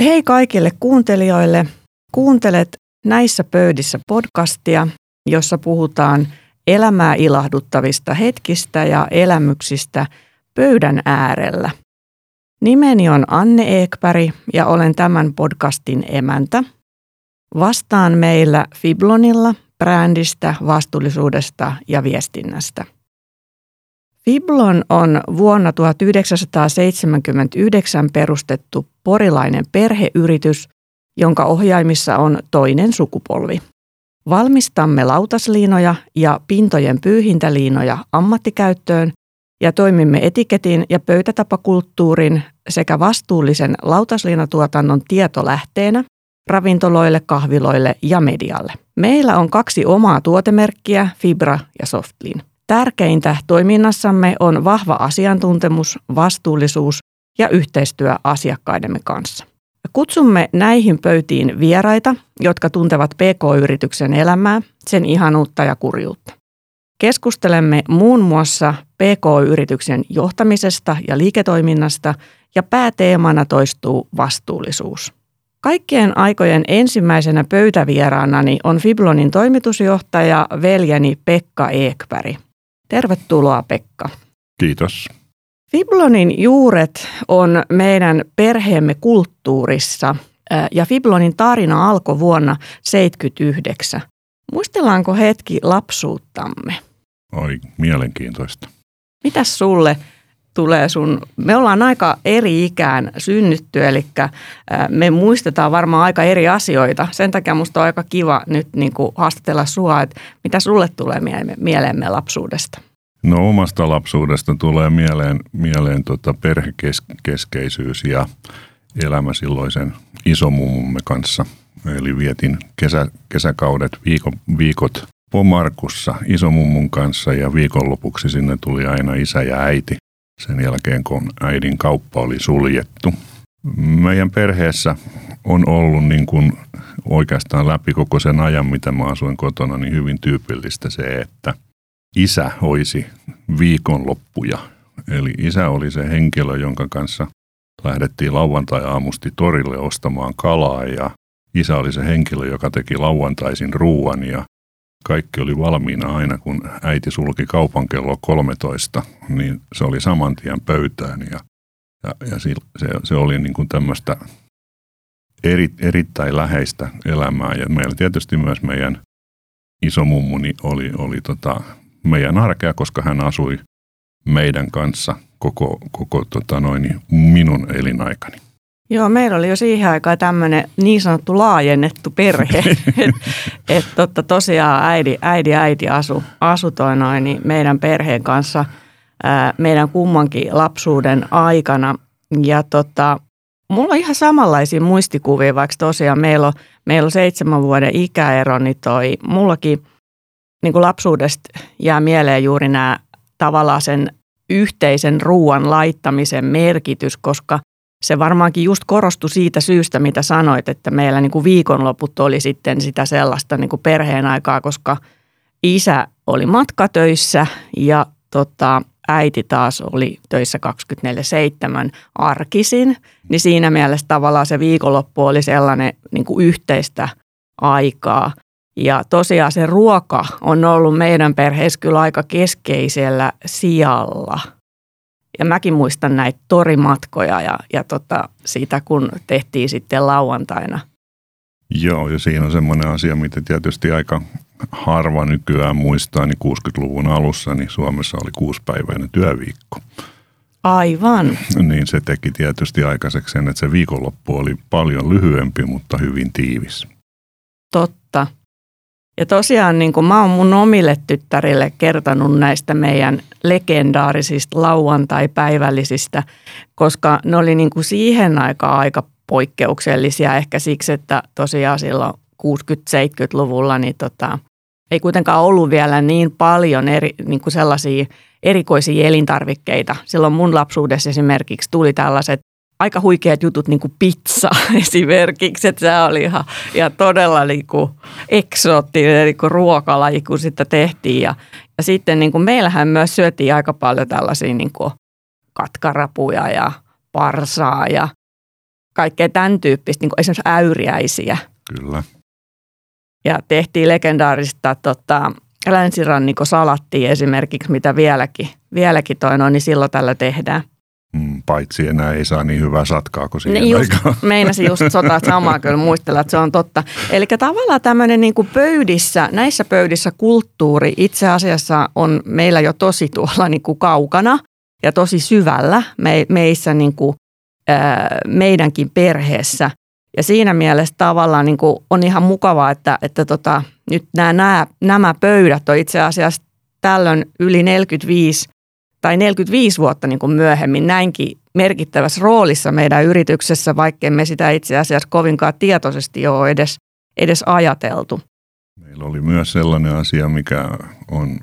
Hei kaikille kuuntelijoille. Kuuntelet Näissä pöydissä podcastia, jossa puhutaan elämää ilahduttavista hetkistä ja elämyksistä pöydän äärellä. Nimeni on Anne Ekpäri ja olen tämän podcastin emäntä. Vastaan meillä Fiblonilla brändistä, vastuullisuudesta ja viestinnästä. Fiblon on vuonna 1979 perustettu porilainen perheyritys, jonka ohjaimissa on toinen sukupolvi. Valmistamme lautasliinoja ja pintojen pyyhintäliinoja ammattikäyttöön ja toimimme etiketin ja pöytätapakulttuurin sekä vastuullisen lautasliinatuotannon tietolähteenä ravintoloille, kahviloille ja medialle. Meillä on kaksi omaa tuotemerkkiä, Fibra ja Softlin. Tärkeintä toiminnassamme on vahva asiantuntemus, vastuullisuus ja yhteistyö asiakkaidemme kanssa. Kutsumme näihin pöytiin vieraita, jotka tuntevat PK-yrityksen elämää, sen ihanuutta ja kurjuutta. Keskustelemme muun muassa PK-yrityksen johtamisesta ja liiketoiminnasta ja pääteemana toistuu vastuullisuus. Kaikkien aikojen ensimmäisenä pöytävieraanani on Fiblonin toimitusjohtaja veljeni Pekka Eekpäri. Tervetuloa Pekka. Kiitos. Fiblonin juuret on meidän perheemme kulttuurissa ja Fiblonin tarina alkoi vuonna 1979. Muistellaanko hetki lapsuuttamme? Oi, mielenkiintoista. Mitäs sulle tulee sun, me ollaan aika eri ikään synnytty, eli me muistetaan varmaan aika eri asioita. Sen takia musta on aika kiva nyt niin kuin haastatella sua, että mitä sulle tulee mieleemme lapsuudesta? No omasta lapsuudesta tulee mieleen, mieleen tota perhekeskeisyys ja elämä silloisen isomummumme kanssa. Eli vietin kesä, kesäkaudet viikon, viikot Pomarkussa isomummun kanssa ja viikonlopuksi sinne tuli aina isä ja äiti sen jälkeen, kun äidin kauppa oli suljettu. Meidän perheessä on ollut niin kuin oikeastaan läpi koko sen ajan, mitä mä asuin kotona, niin hyvin tyypillistä se, että isä hoisi viikonloppuja. Eli isä oli se henkilö, jonka kanssa lähdettiin lauantai-aamusti torille ostamaan kalaa ja isä oli se henkilö, joka teki lauantaisin ruuan ja kaikki oli valmiina aina, kun äiti sulki kaupan kello 13, niin se oli saman tien pöytään ja, ja, ja se, se oli niin kuin tämmöistä eri, erittäin läheistä elämää. Ja meillä tietysti myös meidän isomummuni oli, oli tota meidän arkea, koska hän asui meidän kanssa koko, koko tota noin, minun elinaikani. Joo, meillä oli jo siihen aikaan tämmöinen niin sanottu laajennettu perhe. että et, totta, tosiaan äidi, äidi, äiti asu, asu toi noin, niin meidän perheen kanssa ää, meidän kummankin lapsuuden aikana. Ja tota, mulla on ihan samanlaisia muistikuvia, vaikka tosiaan meillä on, meillä on seitsemän vuoden ikäero, niin toi, mullakin niin kuin lapsuudesta jää mieleen juuri nämä tavallaan sen yhteisen ruoan laittamisen merkitys, koska se varmaankin just korostui siitä syystä, mitä sanoit, että meillä niin kuin viikonloput oli sitten sitä sellaista niin kuin perheen aikaa, koska isä oli matkatöissä ja tota, äiti taas oli töissä 24-7 arkisin, niin siinä mielessä tavallaan se viikonloppu oli sellainen niin kuin yhteistä aikaa. Ja tosiaan se ruoka on ollut meidän perheessä kyllä aika keskeisellä sijalla – ja mäkin muistan näitä torimatkoja ja, ja tota, siitä, kun tehtiin sitten lauantaina. Joo, ja siinä on semmoinen asia, mitä tietysti aika harva nykyään muistaa, niin 60-luvun alussa niin Suomessa oli kuuspäiväinen työviikko. Aivan. Niin se teki tietysti aikaiseksi sen, että se viikonloppu oli paljon lyhyempi, mutta hyvin tiivis. Totta. Ja tosiaan niin kuin mä oon mun omille tyttärille kertonut näistä meidän legendaarisista lauantai-päivällisistä, koska ne oli niin kuin siihen aikaan aika poikkeuksellisia ehkä siksi, että tosiaan silloin 60-70-luvulla niin tota, ei kuitenkaan ollut vielä niin paljon eri, niin kuin sellaisia erikoisia elintarvikkeita. Silloin mun lapsuudessa esimerkiksi tuli tällaiset aika huikeat jutut, niin kuin pizza esimerkiksi, että se oli ihan, ihan todella niin kuin eksoottinen niin kuin ruokalaji, kun sitä tehtiin. Ja, ja sitten niin kuin meillähän myös syötiin aika paljon tällaisia niin kuin katkarapuja ja parsaa ja kaikkea tämän tyyppistä, niin kuin esimerkiksi äyriäisiä. Kyllä. Ja tehtiin legendaarista tota, länsiranniko salattia esimerkiksi, mitä vieläkin, vieläkin toi noin, niin silloin tällä tehdään. Mm, paitsi enää ei saa niin hyvää satkaa kuin siihen Niin just, aikaan. meinasin just sota samaa kyllä muistella, että se on totta. Eli tavallaan tämmöinen niin pöydissä, näissä pöydissä kulttuuri itse asiassa on meillä jo tosi tuolla niin kuin kaukana ja tosi syvällä me, meissä niin kuin, meidänkin perheessä. Ja siinä mielessä tavallaan niin kuin on ihan mukavaa, että, että tota, nyt nämä, nämä, nämä pöydät on itse asiassa tällöin yli 45 tai 45 vuotta niin kuin myöhemmin näinkin merkittävässä roolissa meidän yrityksessä, vaikkei me sitä itse asiassa kovinkaan tietoisesti ole edes, edes ajateltu. Meillä oli myös sellainen asia, mikä on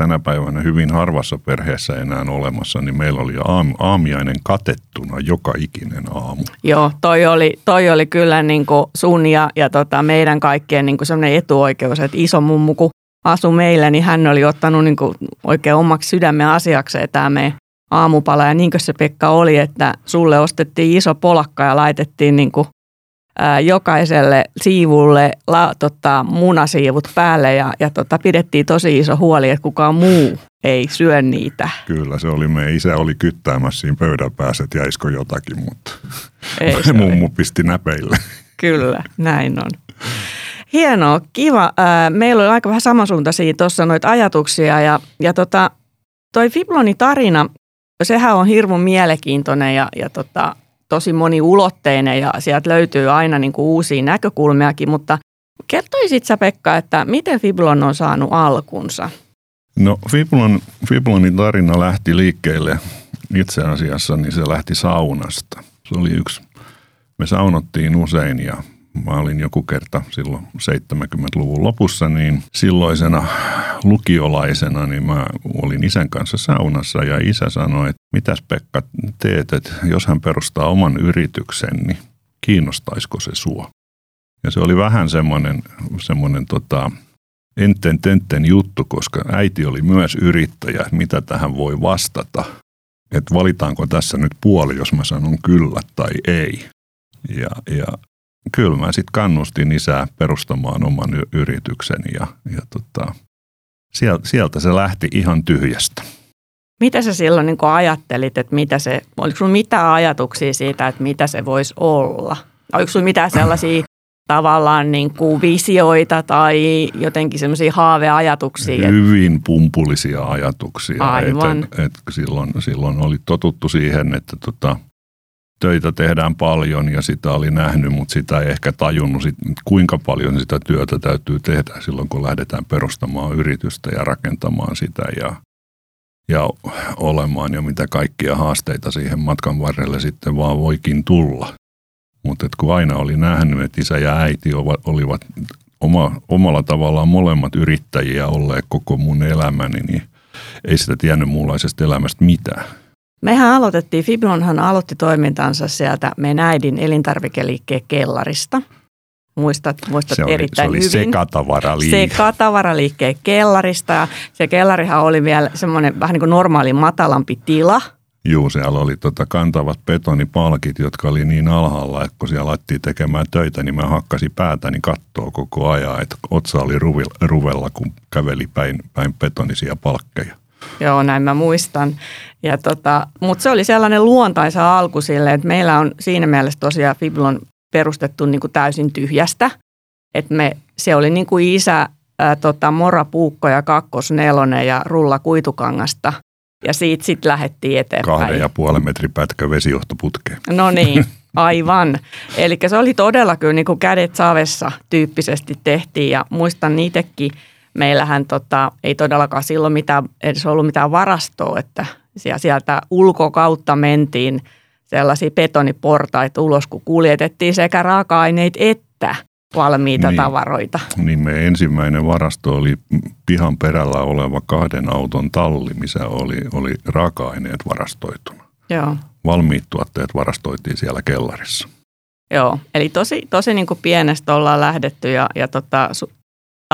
tänä päivänä hyvin harvassa perheessä enää olemassa, niin meillä oli aam, aamiainen katettuna joka ikinen aamu. Joo, toi oli, toi oli kyllä niin kuin sun ja, ja tota meidän kaikkien niin kuin sellainen etuoikeus, että iso mummu kun asui meillä, niin hän oli ottanut niin kuin oikein omaksi sydämen asiakseen tämä meidän aamupala. Ja niin kuin se Pekka oli, että sulle ostettiin iso polakka ja laitettiin niin kuin jokaiselle siivulle la, tota, munasiivut päälle ja, ja tota, pidettiin tosi iso huoli, että kukaan muu ei syö niitä. Kyllä, se oli meidän isä oli kyttäämässä siinä pöydän päässä, että jäisikö jotakin, mutta Ei se mummu pisti näpeille. Kyllä, näin on. Hienoa, kiva. Meillä oli aika vähän samansuuntaisia tuossa noita ajatuksia ja, ja tota, toi Fiblonin tarina, sehän on hirveän mielenkiintoinen ja, ja tota, tosi moniulotteinen ja sieltä löytyy aina niin kuin uusia näkökulmiakin, mutta kertoisit sä Pekka, että miten Fiblon on saanut alkunsa? No Fiblon, Fiblonin tarina lähti liikkeelle itse asiassa, niin se lähti saunasta. Se oli yksi, me saunottiin usein ja mä olin joku kerta silloin 70-luvun lopussa, niin silloisena lukiolaisena, niin mä olin isän kanssa saunassa ja isä sanoi, että mitäs Pekka teet, että jos hän perustaa oman yrityksen, niin kiinnostaisiko se sua? Ja se oli vähän semmoinen, semmoinen tota, enten tenten juttu, koska äiti oli myös yrittäjä, että mitä tähän voi vastata. Että valitaanko tässä nyt puoli, jos mä sanon kyllä tai ei. Ja, ja kyllä mä sitten kannustin isää perustamaan oman yrityksen ja, ja tota, sieltä, sieltä se lähti ihan tyhjästä. Mitä sä silloin niin ajattelit, että mitä se, oliko sulla mitään ajatuksia siitä, että mitä se voisi olla? Oliko sulla mitään sellaisia tavallaan niin kuin visioita tai jotenkin semmoisia haaveajatuksia? Hyvin pumpulisia ajatuksia. Aivan. Et, et, et silloin, silloin oli totuttu siihen, että tota, töitä tehdään paljon ja sitä oli nähnyt, mutta sitä ei ehkä tajunnut, sit, kuinka paljon sitä työtä täytyy tehdä silloin, kun lähdetään perustamaan yritystä ja rakentamaan sitä ja, ja olemaan ja mitä kaikkia haasteita siihen matkan varrelle sitten vaan voikin tulla. Mutta kun aina oli nähnyt, että isä ja äiti olivat oma, omalla tavallaan molemmat yrittäjiä olleet koko mun elämäni, niin ei sitä tiennyt muunlaisesta elämästä mitään. Mehän aloitettiin, Fiblonhan aloitti toimintansa sieltä meidän äidin elintarvikeliikkeen kellarista. Muistat, muistat se oli, erittäin se oli hyvin. sekatavaraliike. Sekatavaraliikkeen kellarista. Ja se kellarihan oli vielä semmoinen vähän niin kuin normaali matalampi tila. Juu, siellä oli tota kantavat betonipalkit, jotka oli niin alhaalla, että kun siellä laittiin tekemään töitä, niin mä hakkasin päätäni kattoa koko ajan, että otsa oli ruvella, kun käveli päin, päin betonisia palkkeja. Joo, näin mä muistan. Ja tota, Mutta se oli sellainen luontaisa alku sille, että meillä on siinä mielessä tosiaan Fiblon perustettu niin kuin täysin tyhjästä. Että me, se oli niin kuin isä ää, tota, Mora Puukko ja kakkosnelonen ja Rulla Kuitukangasta. Ja siitä sitten lähdettiin eteenpäin. Kahden ja puolen metrin pätkä vesijohtoputkeen. No niin, aivan. Eli se oli todella kyllä niin kuin kädet savessa tyyppisesti tehtiin ja muistan niitäkin – meillähän tota, ei todellakaan silloin mitään, edes ollut mitään varastoa, että sieltä ulkokautta mentiin sellaisia betoniportaita ulos, kun kuljetettiin sekä raaka-aineita että valmiita niin, tavaroita. Niin me ensimmäinen varasto oli pihan perällä oleva kahden auton talli, missä oli, oli raaka-aineet varastoituna. Joo. Valmiit tuotteet varastoitiin siellä kellarissa. Joo, eli tosi, tosi niin kuin pienestä ollaan lähdetty ja, ja tota,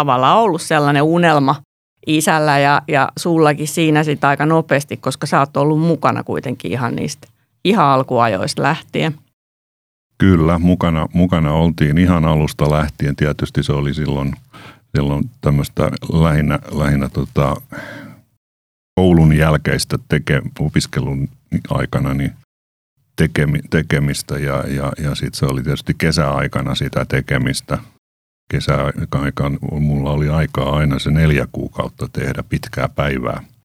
tavallaan ollut sellainen unelma isällä ja, ja sullakin siinä sitä aika nopeasti, koska sä oot ollut mukana kuitenkin ihan niistä ihan alkuajoista lähtien. Kyllä, mukana, mukana oltiin ihan alusta lähtien. Tietysti se oli silloin, silloin tämmöistä lähinnä, lähinnä tota, koulun jälkeistä teke, opiskelun aikana niin tekemi, tekemistä ja, ja, ja sitten se oli tietysti kesäaikana sitä tekemistä. Kesäaikaan mulla oli aikaa aina se neljä kuukautta tehdä pitkää päivää –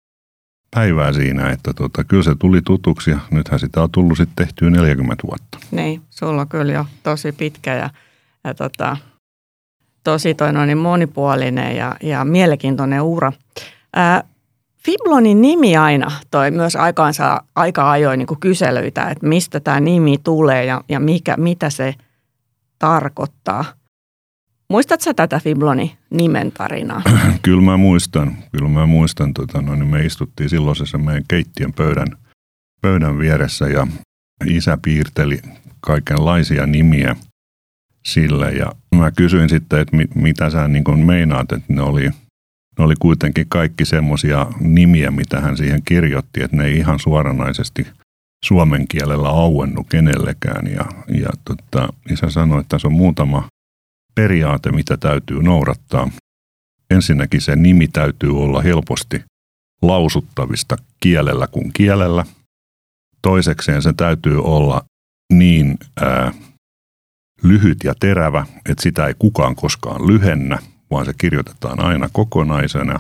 päivää siinä, että tota, kyllä se tuli tutuksi ja nythän sitä on tullut sitten tehtyä 40 vuotta. Niin, sulla on kyllä jo tosi pitkä ja, ja tota, tosi toi niin monipuolinen ja, ja mielenkiintoinen ura. Ää, Fiblonin nimi aina toi myös aikaansa, aika ajoin niin kyselyitä, että mistä tämä nimi tulee ja, ja mikä, mitä se tarkoittaa – Muistatko tätä Fibloni nimen tarinaa? Kyllä mä muistan. Kyllä mä muistan. Tota, no, niin me istuttiin silloisessa meidän keittiön pöydän, pöydän vieressä ja isä piirteli kaikenlaisia nimiä sille. Ja mä kysyin sitten, että mit, mitä sä niin kuin meinaat, että ne oli, ne oli kuitenkin kaikki semmoisia nimiä, mitä hän siihen kirjoitti, että ne ei ihan suoranaisesti suomen kielellä auennut kenellekään. Ja, ja tota, isä sanoi, että tässä on muutama periaate, mitä täytyy noudattaa. Ensinnäkin se nimi täytyy olla helposti lausuttavista kielellä kuin kielellä. Toisekseen se täytyy olla niin ää, lyhyt ja terävä, että sitä ei kukaan koskaan lyhennä, vaan se kirjoitetaan aina kokonaisena.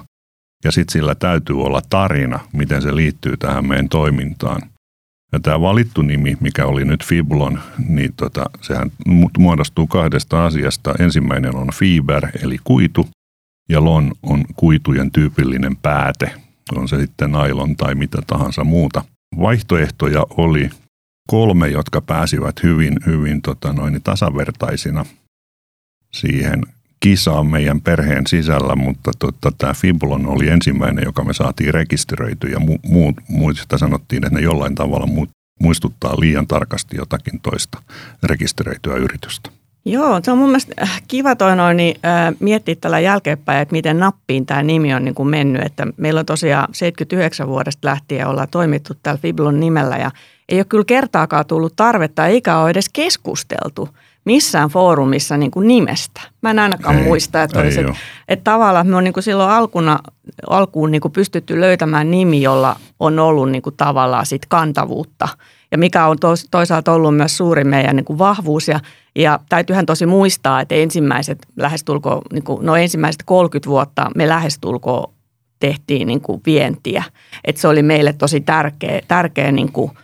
Ja sitten sillä täytyy olla tarina, miten se liittyy tähän meidän toimintaan. Ja tämä valittu nimi, mikä oli nyt Fiblon, niin tota, sehän muodostuu kahdesta asiasta. Ensimmäinen on fiber, eli kuitu, ja lon on kuitujen tyypillinen pääte. On se sitten nailon tai mitä tahansa muuta. Vaihtoehtoja oli kolme, jotka pääsivät hyvin, hyvin tota noin, tasavertaisina siihen kisaan meidän perheen sisällä, mutta tota, tämä Fiblon oli ensimmäinen, joka me saatiin rekisteröity ja mu- muut, muista sanottiin, että ne jollain tavalla mu- muistuttaa liian tarkasti jotakin toista rekisteröityä yritystä. Joo, se on mun mielestä äh, kiva toi noin, niin, äh, miettiä tällä jälkeenpäin, että miten nappiin tämä nimi on niin kuin mennyt. Että meillä on tosiaan 79 vuodesta lähtien ollaan toimittu tällä Fiblon nimellä ja ei ole kyllä kertaakaan tullut tarvetta eikä ole edes keskusteltu – missään foorumissa niin kuin nimestä. Mä en ainakaan ei, muista, että, olisi, että, että tavallaan me on niin kuin silloin alkuna, alkuun niin kuin pystytty löytämään nimi, jolla on ollut niin kuin tavallaan sit kantavuutta ja mikä on tos, toisaalta ollut myös suuri meidän niin kuin vahvuus ja, ja täytyyhän tosi muistaa, että ensimmäiset lähestulkoon, niin kuin, no ensimmäiset 30 vuotta me lähestulkoon tehtiin niin kuin vientiä. Että se oli meille tosi tärkeä, tärkeä niin kuin –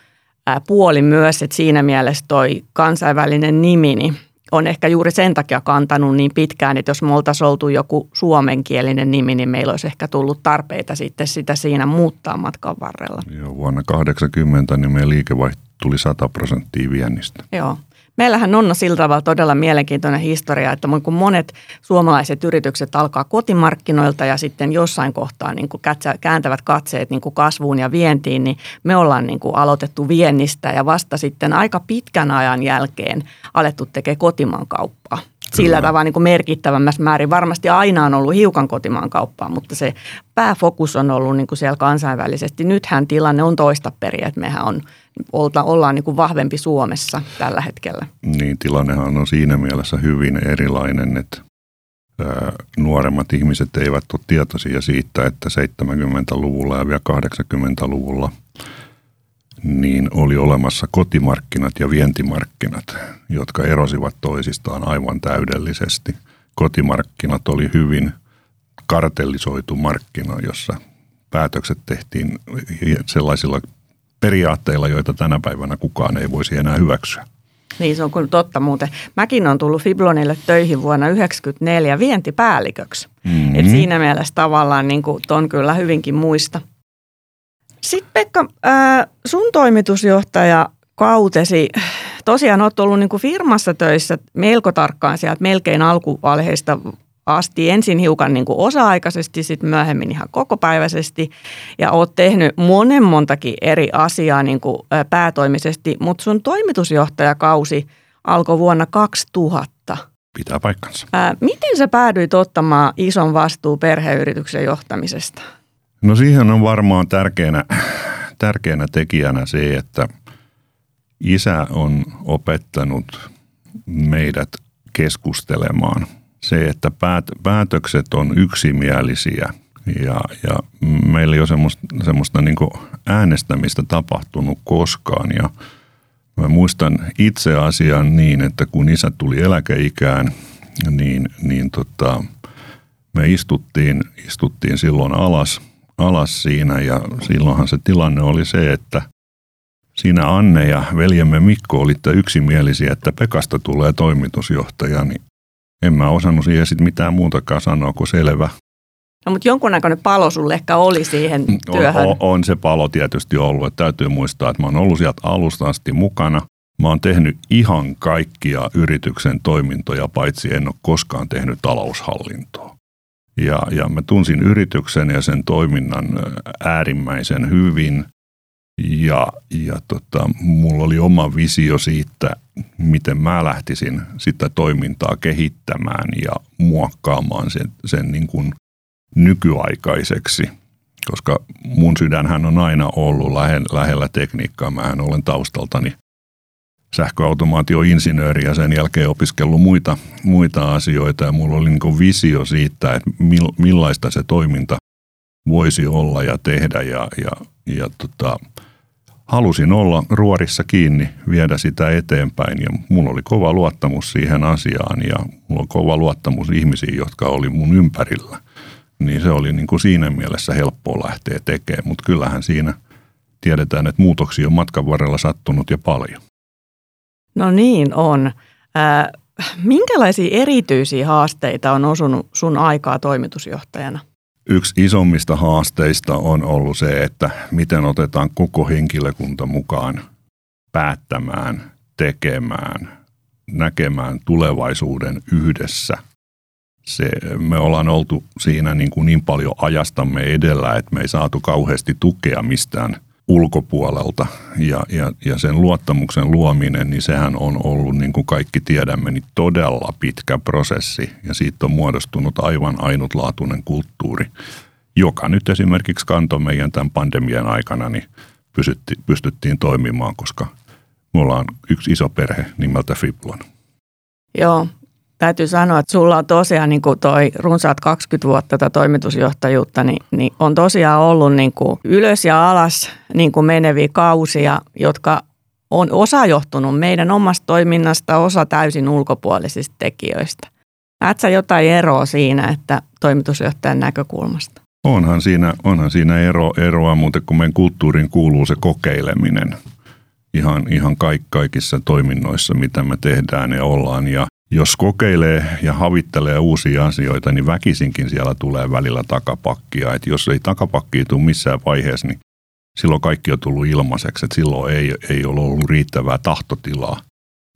puoli myös, että siinä mielessä toi kansainvälinen nimi niin on ehkä juuri sen takia kantanut niin pitkään, että jos me oltaisiin oltu joku suomenkielinen nimi, niin meillä olisi ehkä tullut tarpeita sitten sitä siinä muuttaa matkan varrella. Joo, vuonna 80 niin meidän liikevaihto tuli 100 prosenttia viennistä. Joo. Meillähän on sillä tavalla todella mielenkiintoinen historia, että kun monet suomalaiset yritykset alkaa kotimarkkinoilta ja sitten jossain kohtaa niin kuin kääntävät katseet niin kuin kasvuun ja vientiin, niin me ollaan niin kuin aloitettu viennistä ja vasta sitten aika pitkän ajan jälkeen alettu tekemään kotimaan kauppaa. Sillä tavalla niin kuin merkittävämmässä määrin. Varmasti aina on ollut hiukan kotimaan kauppaa, mutta se pääfokus on ollut niin kuin siellä kansainvälisesti. Nythän tilanne on toista periä, että mehän on olta, ollaan niin kuin vahvempi Suomessa tällä hetkellä. Niin, tilannehan on siinä mielessä hyvin erilainen, että nuoremmat ihmiset eivät ole tietoisia siitä, että 70-luvulla ja vielä 80-luvulla niin oli olemassa kotimarkkinat ja vientimarkkinat, jotka erosivat toisistaan aivan täydellisesti. Kotimarkkinat oli hyvin kartellisoitu markkina, jossa päätökset tehtiin sellaisilla periaatteilla, joita tänä päivänä kukaan ei voisi enää hyväksyä. Niin se on kyllä totta muuten. Mäkin on tullut Fiblonille töihin vuonna 1994 vientipäälliköksi. Mm-hmm. Et siinä mielessä tavallaan niin kuin ton kyllä hyvinkin muista. Sitten Pekka, sun toimitusjohtaja kautesi, tosiaan olet ollut niin kuin firmassa töissä melko tarkkaan sieltä melkein alkuvaiheista asti ensin hiukan niin kuin osa-aikaisesti, sitten myöhemmin ihan kokopäiväisesti ja oot tehnyt monen montakin eri asiaa niin kuin päätoimisesti, mutta sun toimitusjohtajakausi alkoi vuonna 2000. Pitää paikkansa. Ää, miten sä päädyit ottamaan ison vastuu perheyrityksen johtamisesta? No siihen on varmaan tärkeänä, tärkeänä tekijänä se, että isä on opettanut meidät keskustelemaan. Se, että päät, päätökset on yksimielisiä ja, ja meillä ei ole semmoista, semmoista niin äänestämistä tapahtunut koskaan ja Mä muistan itse asian niin, että kun isä tuli eläkeikään, niin, niin tota, me istuttiin, istuttiin silloin alas, alas siinä ja silloinhan se tilanne oli se, että siinä Anne ja veljemme Mikko olitte yksimielisiä, että Pekasta tulee toimitusjohtaja, niin en mä osannut siihen sitten mitään muutakaan sanoa kuin selvä. No mutta jonkunnäköinen palo sulle ehkä oli siihen työhön. On, on, on se palo tietysti ollut. Että täytyy muistaa, että mä oon ollut sieltä alusta asti mukana. Mä oon tehnyt ihan kaikkia yrityksen toimintoja, paitsi en ole koskaan tehnyt taloushallintoa. Ja, ja mä tunsin yrityksen ja sen toiminnan äärimmäisen hyvin. Ja, ja tota, mulla oli oma visio siitä, miten mä lähtisin sitä toimintaa kehittämään ja muokkaamaan sen, sen niin kuin nykyaikaiseksi, koska mun sydänhän on aina ollut lähellä tekniikkaa. Mähän olen taustaltani sähköautomaatioinsinööri ja sen jälkeen opiskellut muita, muita asioita. Ja mulla oli niin visio siitä, että millaista se toiminta voisi olla ja tehdä. Ja, ja, ja tota, halusin olla ruorissa kiinni, viedä sitä eteenpäin. Ja mulla oli kova luottamus siihen asiaan ja mulla on kova luottamus ihmisiin, jotka oli mun ympärillä. Niin se oli niin kuin siinä mielessä helppoa lähteä tekemään, mutta kyllähän siinä tiedetään, että muutoksia on matkan varrella sattunut ja paljon. No niin on. Äh, minkälaisia erityisiä haasteita on osunut sun aikaa toimitusjohtajana? Yksi isommista haasteista on ollut se, että miten otetaan koko henkilökunta mukaan päättämään, tekemään, näkemään tulevaisuuden yhdessä – se, me ollaan oltu siinä niin, kuin niin paljon ajastamme edellä, että me ei saatu kauheasti tukea mistään ulkopuolelta. Ja, ja, ja sen luottamuksen luominen, niin sehän on ollut, niin kuin kaikki tiedämme, niin todella pitkä prosessi. Ja siitä on muodostunut aivan ainutlaatuinen kulttuuri, joka nyt esimerkiksi kantoi meidän tämän pandemian aikana, niin pysytti, pystyttiin toimimaan, koska me ollaan yksi iso perhe nimeltä Fiblon. Joo, täytyy sanoa, että sulla on tosiaan niin kuin toi runsaat 20 vuotta tätä toimitusjohtajuutta, niin, niin on tosiaan ollut niin kuin ylös ja alas niin kuin meneviä kausia, jotka on osa johtunut meidän omasta toiminnasta, osa täysin ulkopuolisista tekijöistä. Näetkö sä jotain eroa siinä, että toimitusjohtajan näkökulmasta? Onhan siinä, onhan siinä ero, eroa, mutta kun meidän kulttuuriin kuuluu se kokeileminen ihan, ihan kaik, kaikissa toiminnoissa, mitä me tehdään ja ollaan. Ja jos kokeilee ja havittelee uusia asioita, niin väkisinkin siellä tulee välillä takapakkia. Et jos ei takapakkia tule missään vaiheessa, niin silloin kaikki on tullut ilmaiseksi. Et silloin ei, ei ole ollut riittävää tahtotilaa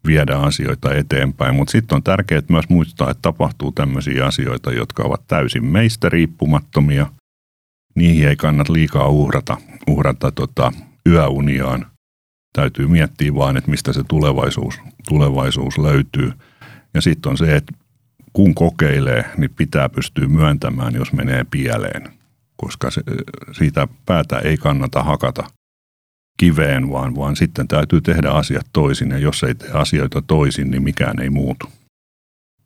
viedä asioita eteenpäin. Mutta sitten on tärkeää myös muistaa, että tapahtuu tämmöisiä asioita, jotka ovat täysin meistä riippumattomia. Niihin ei kannata liikaa uhrata, uhrata tota yöuniaan. Täytyy miettiä vaan, että mistä se tulevaisuus, tulevaisuus löytyy – ja sitten on se, että kun kokeilee, niin pitää pystyä myöntämään, jos menee pieleen, koska se, siitä päätä ei kannata hakata kiveen, vaan, vaan sitten täytyy tehdä asiat toisin, ja jos ei tee asioita toisin, niin mikään ei muutu.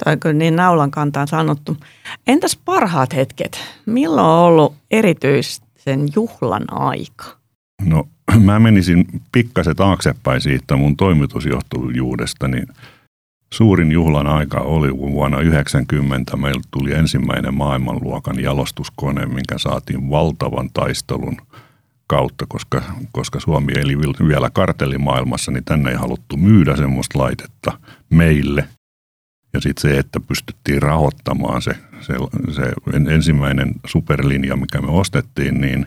On kyllä niin naulan kantaan sanottu. Entäs parhaat hetket? Milloin on ollut erityisen juhlan aika? No mä menisin pikkasen taaksepäin siitä mun toimitusjohtajuudesta, niin – Suurin juhlan aika oli, kun vuonna 1990 meillä tuli ensimmäinen maailmanluokan jalostuskone, minkä saatiin valtavan taistelun kautta, koska, koska Suomi eli vielä kartellimaailmassa, niin tänne ei haluttu myydä semmoista laitetta meille. Ja sitten se, että pystyttiin rahoittamaan se, se, se ensimmäinen superlinja, mikä me ostettiin, niin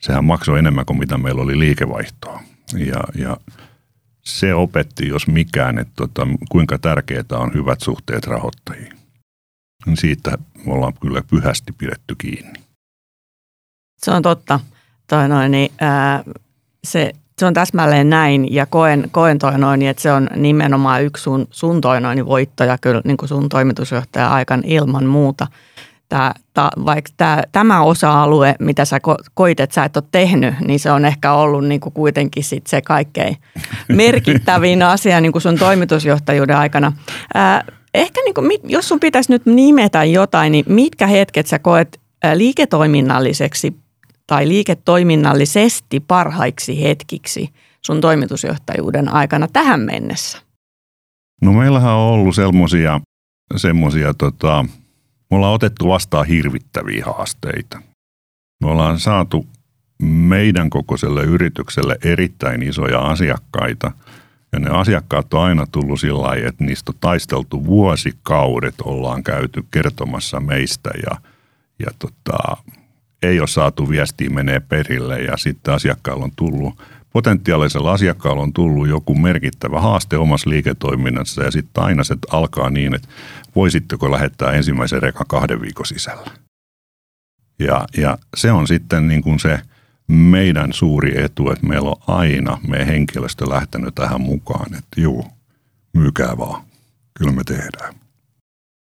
sehän maksoi enemmän kuin mitä meillä oli liikevaihtoa. Ja, ja se opetti, jos mikään, että tota, kuinka tärkeää on hyvät suhteet rahoittajiin. Siitä me ollaan kyllä pyhästi pidetty kiinni. Se on totta. Toi noin, niin, ää, se, se on täsmälleen näin ja koen, koen toi noin, että se on nimenomaan yksi sun, sun toi noin voittoja kyllä niin kuin sun toimitusjohtaja aikan ilman muuta. Tää, ta, vaikka tää, tämä osa-alue, mitä sä ko, koit, että sä et ole tehnyt, niin se on ehkä ollut niin kuin kuitenkin sit se kaikkein merkittävin asia niin kuin sun toimitusjohtajuuden aikana. Ää, ehkä niin kuin, jos sun pitäisi nyt nimetä jotain, niin mitkä hetket sä koet liiketoiminnalliseksi tai liiketoiminnallisesti parhaiksi hetkiksi sun toimitusjohtajuuden aikana tähän mennessä? No meillähän on ollut semmoisia, semmosia, tota, me ollaan otettu vastaan hirvittäviä haasteita. Me ollaan saatu meidän kokoiselle yritykselle erittäin isoja asiakkaita. Ja ne asiakkaat on aina tullut sillä lailla, että niistä on taisteltu vuosikaudet, ollaan käyty kertomassa meistä ja, ja tota, ei ole saatu viestiä menee perille ja sitten asiakkaalla on tullut, potentiaalisella asiakkaalla on tullut joku merkittävä haaste omassa liiketoiminnassa ja sitten aina se alkaa niin, että voisitteko lähettää ensimmäisen rekan kahden viikon sisällä. Ja, ja se on sitten niin kuin se meidän suuri etu, että meillä on aina meidän henkilöstö lähtenyt tähän mukaan, että juu, myykää vaan, kyllä me tehdään.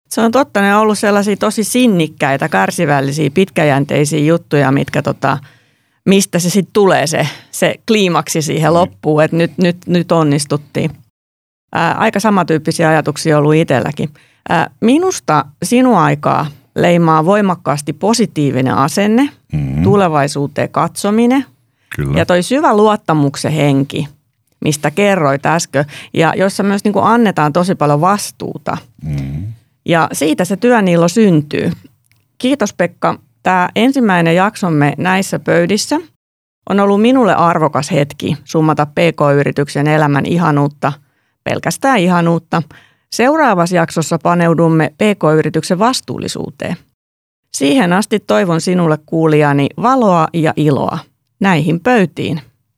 Se on totta, ne on ollut sellaisia tosi sinnikkäitä, kärsivällisiä, pitkäjänteisiä juttuja, mitkä tota, mistä se sitten tulee se, se kliimaksi siihen loppuun, että nyt, nyt, nyt onnistuttiin. Ää, aika samantyyppisiä ajatuksia ollut itselläkin. Ää, minusta sinun aikaa leimaa voimakkaasti positiivinen asenne, mm-hmm. tulevaisuuteen katsominen Kyllä. ja toi syvä luottamuksen henki, mistä kerroit äsken, ja jossa myös niin kuin annetaan tosi paljon vastuuta. Mm-hmm. Ja siitä se työniilo syntyy. Kiitos Pekka. Tämä ensimmäinen jaksomme näissä pöydissä on ollut minulle arvokas hetki summata PK-yrityksen elämän ihanuutta, pelkästään ihanuutta. Seuraavassa jaksossa paneudumme PK-yrityksen vastuullisuuteen. Siihen asti toivon sinulle kuulijani valoa ja iloa. Näihin pöytiin.